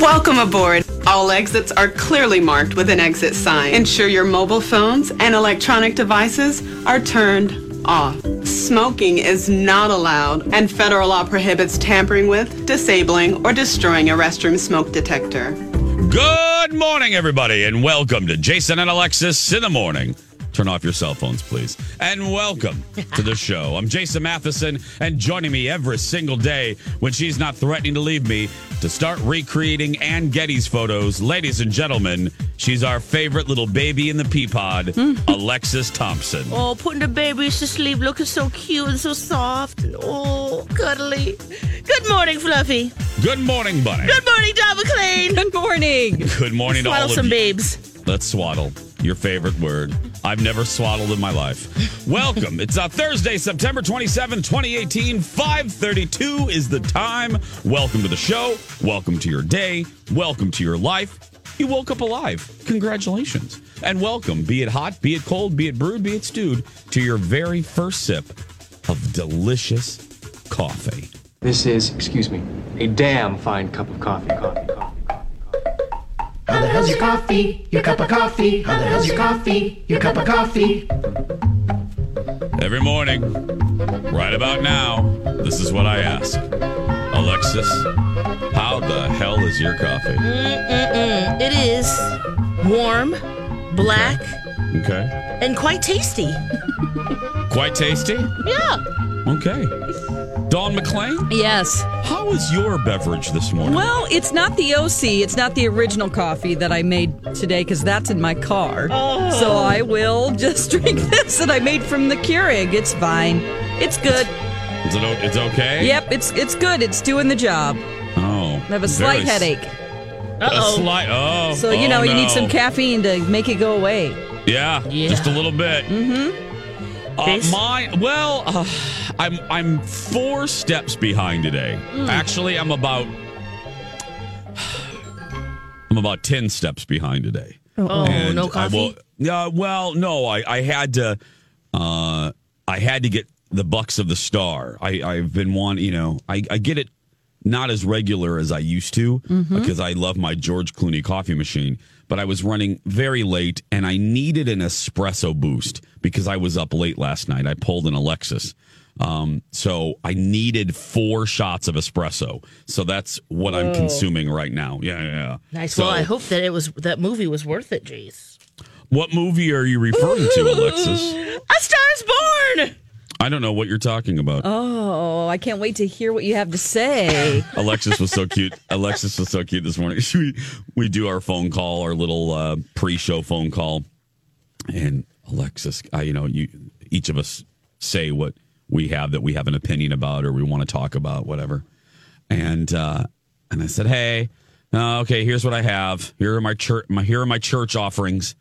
Welcome aboard. All exits are clearly marked with an exit sign. Ensure your mobile phones and electronic devices are turned off. Smoking is not allowed, and federal law prohibits tampering with, disabling, or destroying a restroom smoke detector. Good morning, everybody, and welcome to Jason and Alexis in the morning. Turn off your cell phones, please. And welcome to the show. I'm Jason Matheson, and joining me every single day when she's not threatening to leave me to start recreating Anne Geddes' photos. Ladies and gentlemen, she's our favorite little baby in the pea pod, mm. Alexis Thompson. Oh, putting the babies to sleep, looking so cute and so soft and oh, cuddly. Good morning, Fluffy. Good morning, Bunny. Good morning, Dawn McClain. Good morning. Good morning to all Swaddle of some you. babes. Let's swaddle. Your favorite word. I've never swaddled in my life. Welcome. It's a Thursday, September 27, 2018. 532 is the time. Welcome to the show. Welcome to your day. Welcome to your life. You woke up alive. Congratulations. And welcome, be it hot, be it cold, be it brewed, be it stewed, to your very first sip of delicious coffee. This is, excuse me, a damn fine cup of coffee, coffee. How the hell's your coffee? Your cup of coffee? How the hell's your coffee? Your cup of coffee? Every morning, right about now, this is what I ask. Alexis, how the hell is your coffee? Mm-mm-mm. It is warm, black, Okay. and quite tasty. Quite tasty? Yeah. Okay. Dawn McClain, Yes. how is your beverage this morning? Well, it's not the OC. It's not the original coffee that I made today because that's in my car. Oh. So I will just drink this that I made from the Keurig. It's fine. It's good. Is it, it's okay? Yep, it's it's good. It's doing the job. Oh. I have a slight headache. A Uh-oh. slight. Oh. So, you oh, know, you need some caffeine to make it go away. Yeah, Yeah. just a little bit. Mm-hmm. Uh, mine. Well, uh, I'm I'm four steps behind today. Mm. Actually, I'm about I'm about ten steps behind today. Oh, And no coffee? yeah, well, no, I, I had to, uh, I had to get the Bucks of the Star. I, I've been one, you know, I, I get it not as regular as I used to Mm-hmm. because I love my George Clooney coffee machine. But I was running very late and I needed an espresso boost because I was up late last night. I pulled an Alexis. Um, so I needed four shots of espresso. So that's what I'm consuming right now. Yeah, yeah, yeah. Nice. So- well, I hope that it was that movie was worth it, Jace. What movie are you referring to, Alexis? A Star is Born. I don't know what you're talking about. Oh, I can't wait to hear what you have to say. Alexis was so cute. Alexis was so cute this morning. We we do our phone call, our little uh, pre-show phone call, and Alexis, I, you know, you each of us say what we have that we have an opinion about or we want to talk about, whatever. And uh, and I said, hey, uh, okay, here's what I have. Here are my church. My here are my church offerings.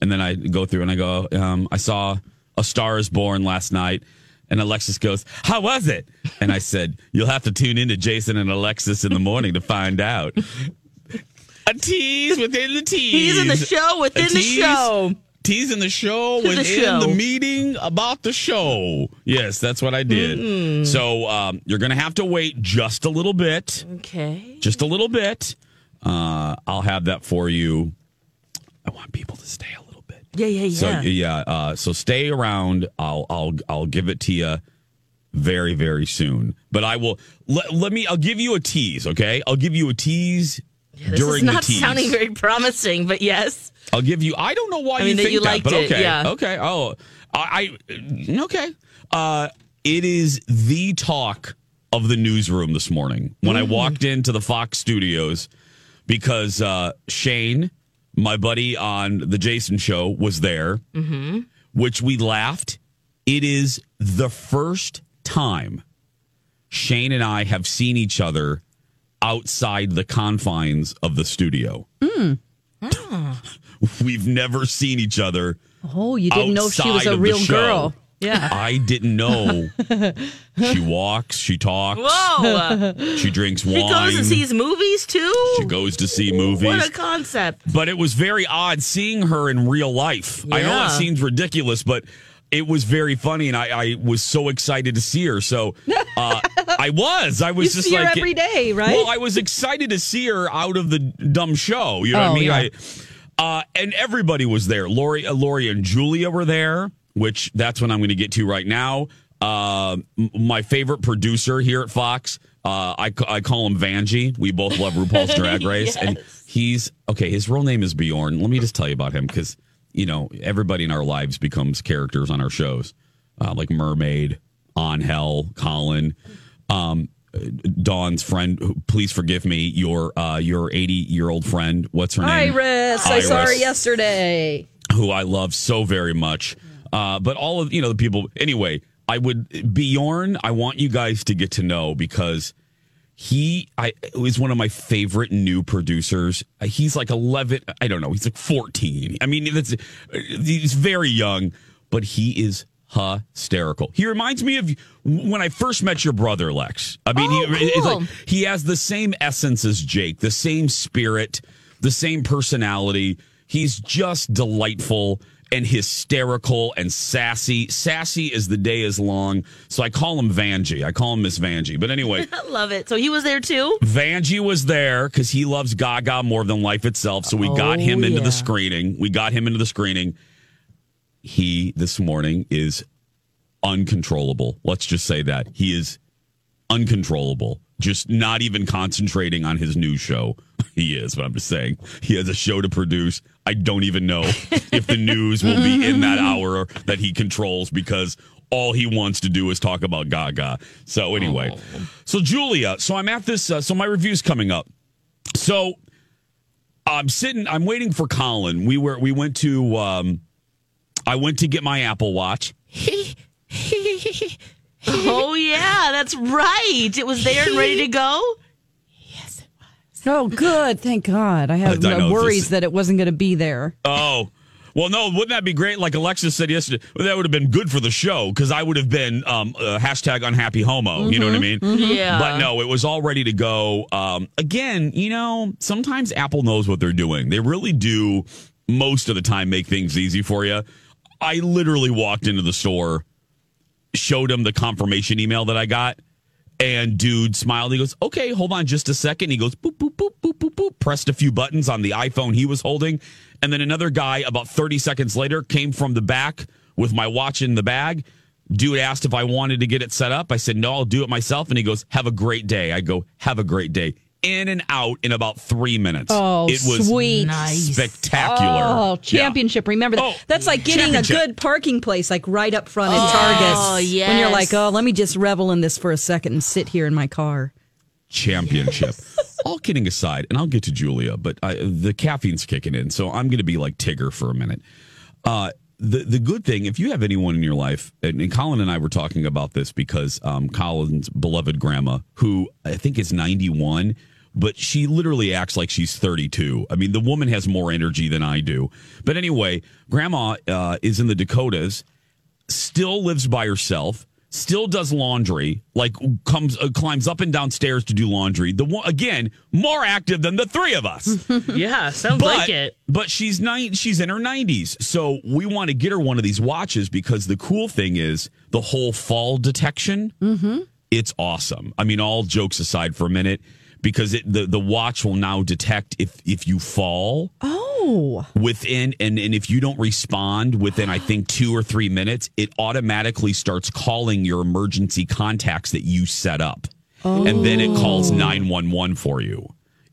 And then I go through and I go, um, I saw A Star Is Born last night. And Alexis goes, How was it? And I said, You'll have to tune in to Jason and Alexis in the morning to find out. A tease within the tease. He's in the show within the show. Tease in the show To within the show. the meeting about the show. Yes, that's what I did. So um, you're going to have to wait just a little bit. Okay. Just a little bit. Uh, I'll have that for you. I want people to stay a little bit. Yeah, yeah, yeah. So yeah, uh, so stay around. I'll I'll I'll give it to you very, very soon. But I will let, let me. I'll give you a tease. Okay, I'll give you a tease This during is not the tease. sounding very promising, but yes. I'll give you. I don't know why I mean, you think you that, liked but it, okay, yeah. okay. Oh, I, I okay. Uh, it is the talk of the newsroom this morning when Mm. I walked into the Fox studios because uh, Shane, my buddy on the Jason Show, was there, Mm-hmm. which we laughed. It is the first time Shane and I have seen each other outside the confines of the studio. Hmm. We've never seen each other. Oh, you didn't know she was a real girl. Yeah. I didn't know. she walks, she talks, Whoa. she drinks he She goes and sees movies too? she goes to see movies. What a concept. but it was very odd seeing her in real life. I know Yeah. it seems ridiculous, but it was very funny, and I, I was so excited to see her. So uh, I was, I was You just see her like every day, right? Well, I was excited to see her out of the dumb show. You know what I Oh, mean? yeah. I, uh, and everybody was there. Lori, uh, Lori, and Julia were there, which that's what I'm going to get to right now. Uh, my favorite producer here at Fox, uh, I, I call him Vanjie. We both love RuPaul's Drag Race, and he's okay. His real name is Bjorn. Let me just tell you about him because you know everybody in our lives becomes characters on our shows, uh, like Mermaid, On Hell, Colin. Um, Dawn's friend, please forgive me, your uh, your 80 year old friend. What's her name? Iris. I saw her yesterday. who I love so very much. Uh, but all of you know the people. Anyway, I would Bjorn. I want you guys to get to know because he I is one of my favorite new producers. He's like eleven. I don't know. He's like fourteen. I mean, that's he's very young, but he is hysterical. He reminds me of when I first met your brother, Lex. I mean, Oh, he, it's cool. like he has the same essence as Jake, the same spirit, the same personality. He's just delightful and hysterical and sassy. Sassy as the day is long. So I call him Vanjie. I call him Miss Vanjie. But anyway, I love it. So he was there too? Vanjie was there because he loves Gaga more than life itself. So we oh, got Oh, him into yeah. the screening. We got him into the screening. He this morning is uncontrollable. Let's just say that. He is uncontrollable. Just not even concentrating on his new show. He is, but I'm just saying. He has a show to produce. I don't even know if the news will be in that hour that he controls because all he wants to do is talk about Gaga. So anyway, so Julia, so I'm at this. Uh, so my review's coming up. So I'm sitting. I'm waiting for Colin. We were. We went to. Um, I went to get my Apple Watch. oh yeah, that's right. It was there and ready to go. Yes, it was. Oh, good. Thank God. I had I know, worries this- that it wasn't going to be there. Oh. Well, no, wouldn't that be great? Like Alexis said yesterday, well, that would have been good for the show because I would have been um, uh, hashtag unhappy homo. You know what I mean? Yeah. But no, it was all ready to go. Um, again, you know, sometimes Apple knows what they're doing. They really do most of the time make things easy for you. I literally walked into the store, showed him the confirmation email that I got, and dude smiled. He goes, "Okay, hold on just a second. He goes, "Boop boop boop boop boop boop." Pressed a few buttons on the iPhone he was holding, and then another guy about thirty seconds later came from the back with my watch in the bag. Dude asked if I wanted to get it set up. I said, "No, I'll do it myself." And he goes, "Have a great day." I go, "Have a great day." In and out in about three minutes. Oh, it was sweet. Nice. spectacular. Oh, Yeah. championship. Remember that. Oh, That's like getting a good parking place, like right up front in Oh, Target. Oh, yes. When you're like, oh, let me just revel in this for a second and sit here in my car. championship. All kidding aside, and I'll get to Julia, but I, the caffeine's kicking in, so I'm going to be like Tigger for a minute. Uh, the the good thing, if you have anyone in your life, and, and Colin and I were talking about this because um, Colin's beloved grandma, who I think is 91, but she literally acts like she's 32. I mean, the woman has more energy than I do. But anyway, grandma uh, is in the Dakotas still lives by herself, still does laundry, like comes uh, climbs up and down stairs to do laundry. The one again more active than the three of us. Yeah, sounds but like it. but she's nine. She's in her nineties, so we want to get her one of these watches because the cool thing is the whole fall detection. Mm-hmm. It's awesome. I mean, all jokes aside for a minute. Because it, the the watch will now detect if if you fall. Oh. Oh. within and, and if you don't respond within i think two or three minutes it automatically starts calling your emergency contacts that you set up and then it calls 911 for you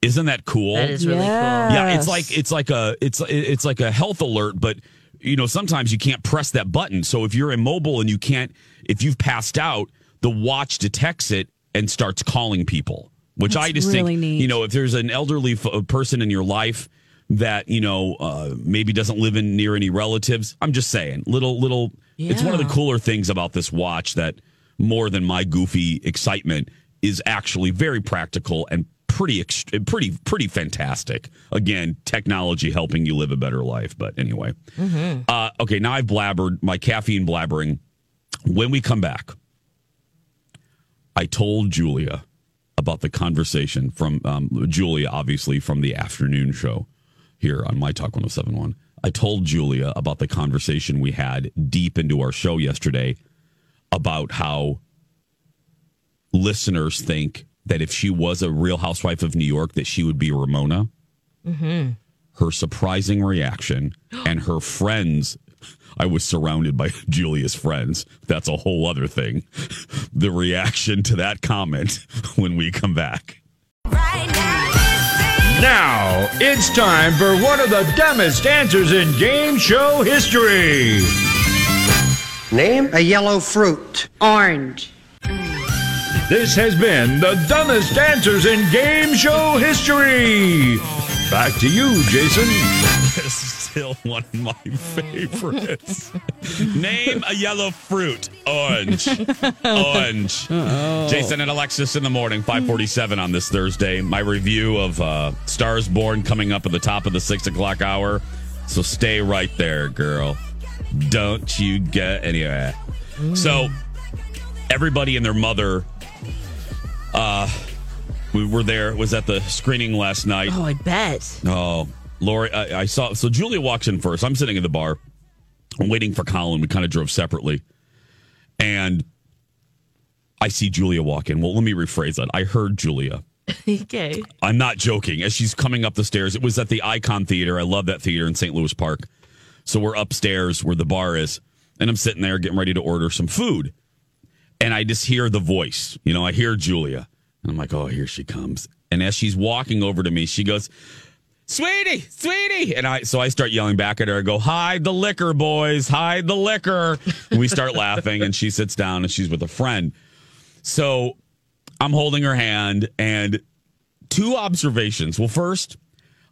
isn't that cool That is really cool. yeah it's like it's like a it's it's like a health alert but you know sometimes you can't press that button so if you're immobile and you can't if you've passed out the watch detects it and starts calling people which i just really think neat. you know if there's an elderly f- uh, person in your life that you know uh, maybe doesn't live in near any relatives i'm just saying little little it's one of the cooler things about this watch that more than my goofy excitement is actually very practical and pretty ext- pretty pretty fantastic. Again technology helping you live a better life but anyway. Uh, okay now i've blabbered my caffeine blabbering. When we come back i told julia about the conversation from um, julia obviously from the afternoon show here on my talk 1071 i told julia about the conversation we had deep into our show yesterday about how listeners think that if she was a real housewife of New York, that she would be Ramona. Her surprising reaction and her friends. I was surrounded by Julia's friends. That's a whole other thing. The reaction to that comment when we come back. Now it's time for one of the dumbest answers in game show history. Name a yellow fruit. Orange. This has been the dumbest answers in game show history. Back to you, Jason. This is still one of my favorites. Name a yellow fruit. Orange. Orange. Jason and Alexis in the morning, 547 on this Thursday. My review of uh, Stars Born coming up at the top of the six o'clock hour. So stay right there, girl. Don't you get anywhere. So everybody and their mother uh we were there it was at the screening last night Oh, I bet. Oh, Lori, I, I saw. So Julia walks in first. I'm sitting in the bar. I'm waiting for Colin. We kind of drove separately. And I see Julia walk in. Well, let me rephrase that. I heard Julia. okay. I'm not joking. As she's coming up the stairs, it was at the Icon Theater. I love that theater in St. Louis Park. So we're upstairs where the bar is. And I'm sitting there getting ready to order some food. And I just hear the voice. You know, I hear Julia. And I'm like, oh, here she comes. And as she's walking over to me, she goes, Sweetie, sweetie. And I so I start yelling back at her. I go, hide the liquor, boys, hide the liquor. And we start laughing, and she sits down and she's with a friend. So I'm holding her hand, and two observations. Well, first,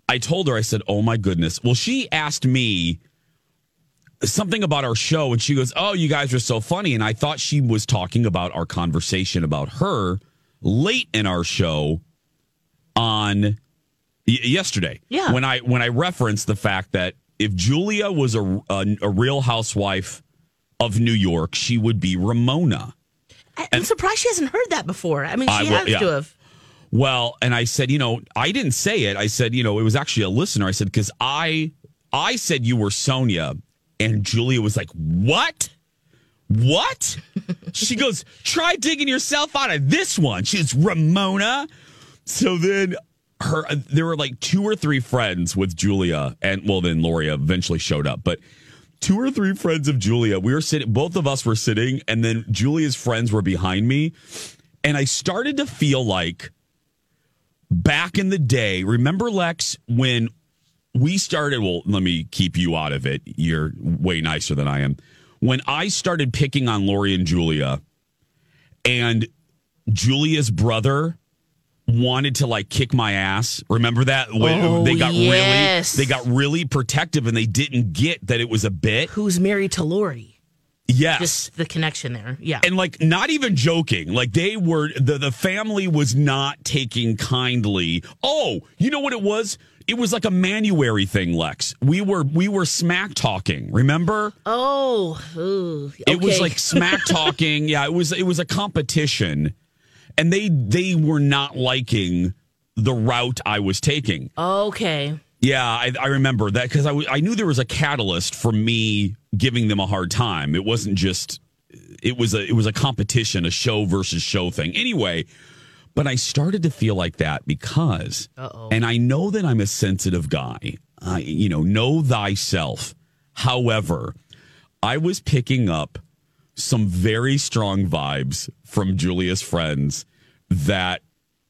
I told her, I said, Oh my goodness. Well, she asked me something about our show, and she goes, Oh, you guys are so funny. And I thought she was talking about our conversation about her late in our show on y- yesterday. Yeah. When I when I referenced the fact that if Julia was a, a, a real housewife of New York, she would be Ramona. I- I'm surprised she hasn't heard that before. I mean, she will- has yeah. to have. Well, and I said, you know, I didn't say it. I said, you know, it was actually a listener. I said because I I said you were Sonja, and Julia was like, "What? What?" she goes, "Try digging yourself out of this one." She's Ramona. So then her there were like two or three friends with Julia, and well, then Lori eventually showed up, but. Two or three friends of Julia. We were sitting, both of us were sitting, and then Julia's friends were behind me. And I started to feel like back in the day, remember Lex when we started? Well, let me keep you out of it. You're way nicer than I am. When I started picking on Lori and Julia, and Julia's brother wanted to like kick my ass. Remember that? When Oh, they got yes. really they got really protective and they didn't get that it was a bit. Who's married to Lori? Yes. Just the connection there. Yeah. and like not even joking like they were the the family was not taking kindly oh you know what it was it was like a manuary thing lex we were we were smack talking remember oh, ooh, it was like smack talking yeah it was it was a competition and they they were not liking the route i was taking okay. yeah, I, I remember that because I, w- I knew there was a catalyst for me giving them a hard time. It wasn't just it was a it was a competition, a show versus show thing. Anyway, but I started to feel like that because, Uh-oh. and I know that I'm a sensitive guy. uh, you know, know thyself. However, I was picking up some very strong vibes from Julia's friends that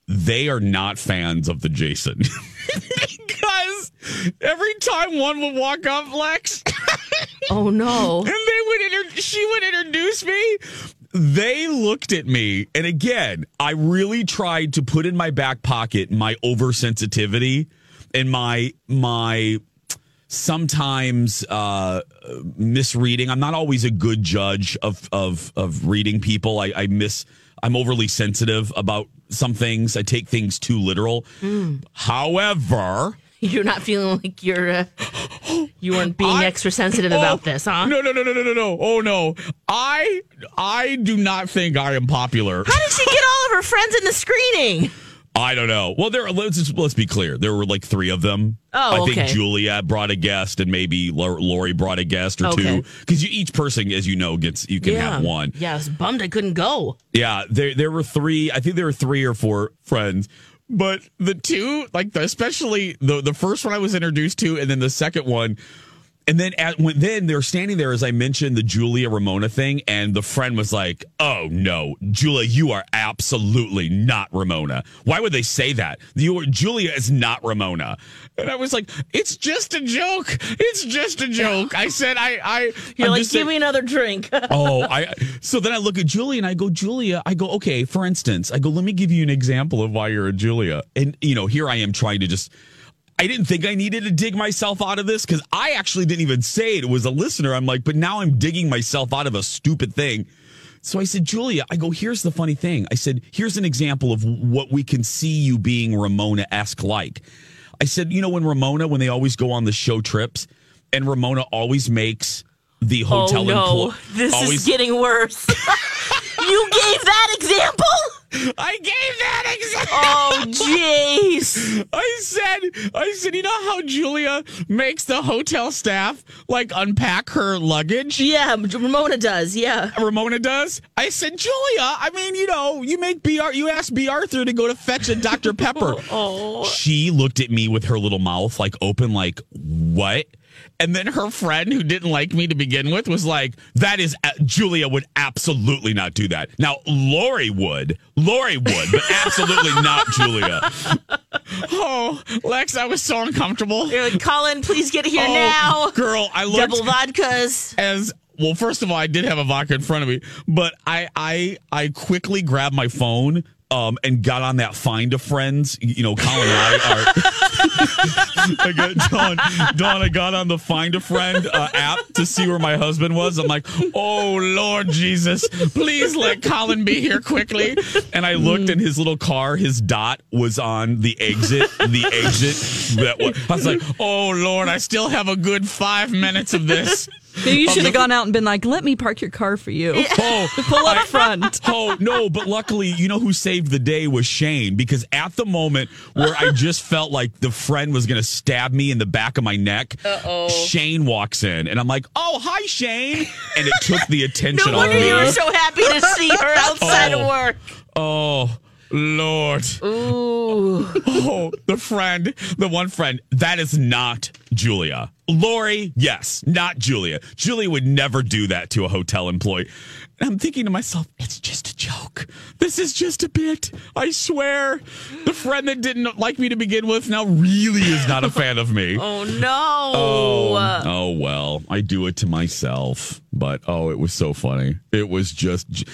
they are not fans of the Jason. because every time one would walk up, Lex, Oh no. and they would inter- she would introduce me they looked at me and again i really tried to put in my back pocket my oversensitivity and my my sometimes uh misreading. I'm not always a good judge of of of reading people. I i miss i'm overly sensitive about some things. I take things too literal. However You're not feeling like you're uh, you weren't being I- extra sensitive Oh, about this, huh? No, no, no, no, no, no, no. Oh no. I I do not think I am popular. How did she get all of her friends in the screening? I don't know. Well, there. Let's just, let's be clear. There were like three of them. Oh, I think okay. Julia brought a guest, and maybe Lori brought a guest or Okay. two. Because each person, as you know, gets you can have one. Yeah, I was bummed I couldn't go. Yeah, there there were three. I think there were three or four friends. But the two, like the, especially the the first one I was introduced to, and then the second one, and then at when then they're standing there as I mentioned the Julia Ramona thing, and the friend was like, "Oh no, Julia, you are absolutely not Ramona. Why would they say that? You are, Julia is not Ramona." And I was like, "It's just a joke. It's just a joke." I said, "I I." You're I'm like, give saying- me another drink. oh, I so then I look at Julia and I go, Julia, I go, okay, for instance, I go, let me give you an example of why you're a Julia. And you know, here I am trying to just I didn't think I needed to dig myself out of this because I actually didn't even say it. It was a listener. I'm like, but now I'm digging myself out of a stupid thing. So I said, Julia, I go, here's the funny thing. I said, here's an example of what we can see you being Ramona esque like. I said, you know, when Ramona, when they always go on the show trips, and Ramona always makes the oh, hotel oh no, employee. this always, is getting worse. you gave that example? I gave that example. Oh jeez. I said, I said, you know how Julia makes the hotel staff like unpack her luggage? Yeah, Ramona does. Yeah. Ramona does. I said, Julia, I mean, you know, you make BR, you ask B. Arthur to go to fetch a Dr. Pepper. Oh. She looked at me with her little mouth like open, like, what? And then her friend who didn't like me to begin with was like, that is, Julia would absolutely not do that. Now, Lori would. Lori would, but absolutely not Julia. Oh, Lex, I was so uncomfortable. You're like, Colin, please get here Oh, now. Girl, I looked Double vodkas. as well first of all i did have a vodka in front of me but i i i quickly grabbed my phone um, and got on that find a friends you know colin and i are I got Dawn, Dawn, I got on the Find a Friend uh, app to see where my husband was. I'm like, oh Lord Jesus, please let Colin be here quickly. And I looked, and his little car, his dot was on the exit. The exit. That was, I was like, oh Lord, I still have a good five minutes of this. Maybe you should have gone out and been like, let me park your car for you. Oh, Pull up front. Oh no, but luckily, you know who saved the day was Shane because at the moment where I just felt like the friend was going to stab me in the back of my neck, Uh-oh. Shane walks in and I'm like, "Oh, hi Shane." And it took the attention off wonder me. you were so happy to see her outside Oh. of work. oh, Lord. Ooh. Oh, the friend, the one friend, that is not Julia. Lori, yes, not Julia. Julia would never do that to a hotel employee. And I'm thinking to myself, it's just a joke. This is just a bit. I swear. The friend that didn't like me to begin with now really is not a fan of me. Oh no. Oh, oh well, I do it to myself. But oh, it was so funny. It was just.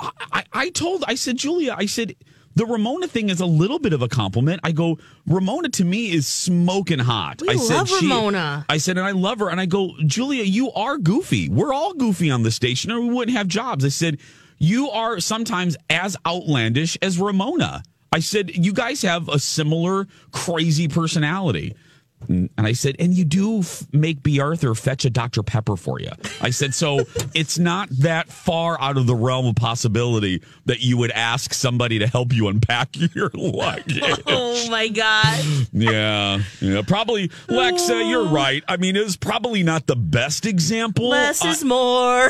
I, I, I told. I said, Julia. I said the Ramona thing is a little bit of a compliment. I go, Ramona to me is smoking hot. We I said, love she- Ramona. I said, and I love her. And I go, Julia, you are goofy. We're all goofy on the station, or we wouldn't have jobs. I said, you are sometimes as outlandish as Ramona. I said, you guys have a similar crazy personality. And I said, and you do f- make B. Arthur fetch a Dr. Pepper for you. I said, so it's not that far out of the realm of possibility that you would ask somebody to help you unpack your luggage. Oh my god. Yeah, yeah, probably. Lex, uh, you're right. I mean, it was probably not the best example. Less I- is more.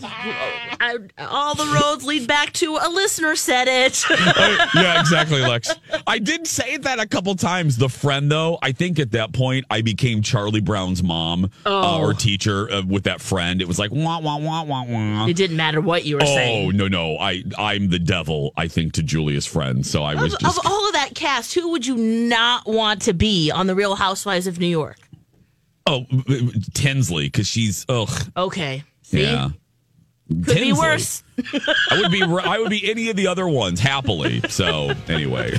I, all the roads lead back to a listener said it. yeah, exactly, Lex. I did say that a couple times. The friend, though, I think at that point I became Charlie Brown's mom uh, Oh. or teacher uh, with that friend. It was like wah wah wah wah wah. it didn't matter what you were Oh saying. Oh no no! I I'm the devil. I think to Julia's friend. So I was Of, just of all of that cast, who would you not want to be on the Real Housewives of New York? oh Tinsley because she's ugh Okay, see, yeah. Could be worse. I would be I would be any of the other ones happily. So anyway,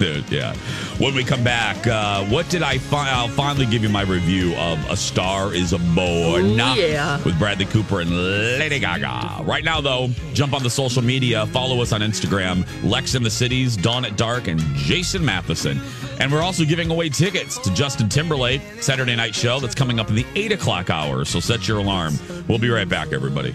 yeah. When we come back, uh, what did I find? I'll finally give you my review of A Star Is a Born yeah. with Bradley Cooper and Lady Gaga. Right now, though, jump on the social media, follow us on Instagram, Lex in the Cities, Dawn at Dark, and Jason Matheson. And we're also giving away tickets to Justin Timberlake Saturday night show that's coming up in the eight o'clock hour. So set your alarm. We'll be right back, everybody.